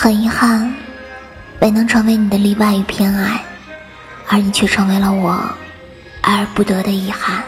很遗憾没能成为你的例外与偏爱而你却成为了我爱而不得的遗憾。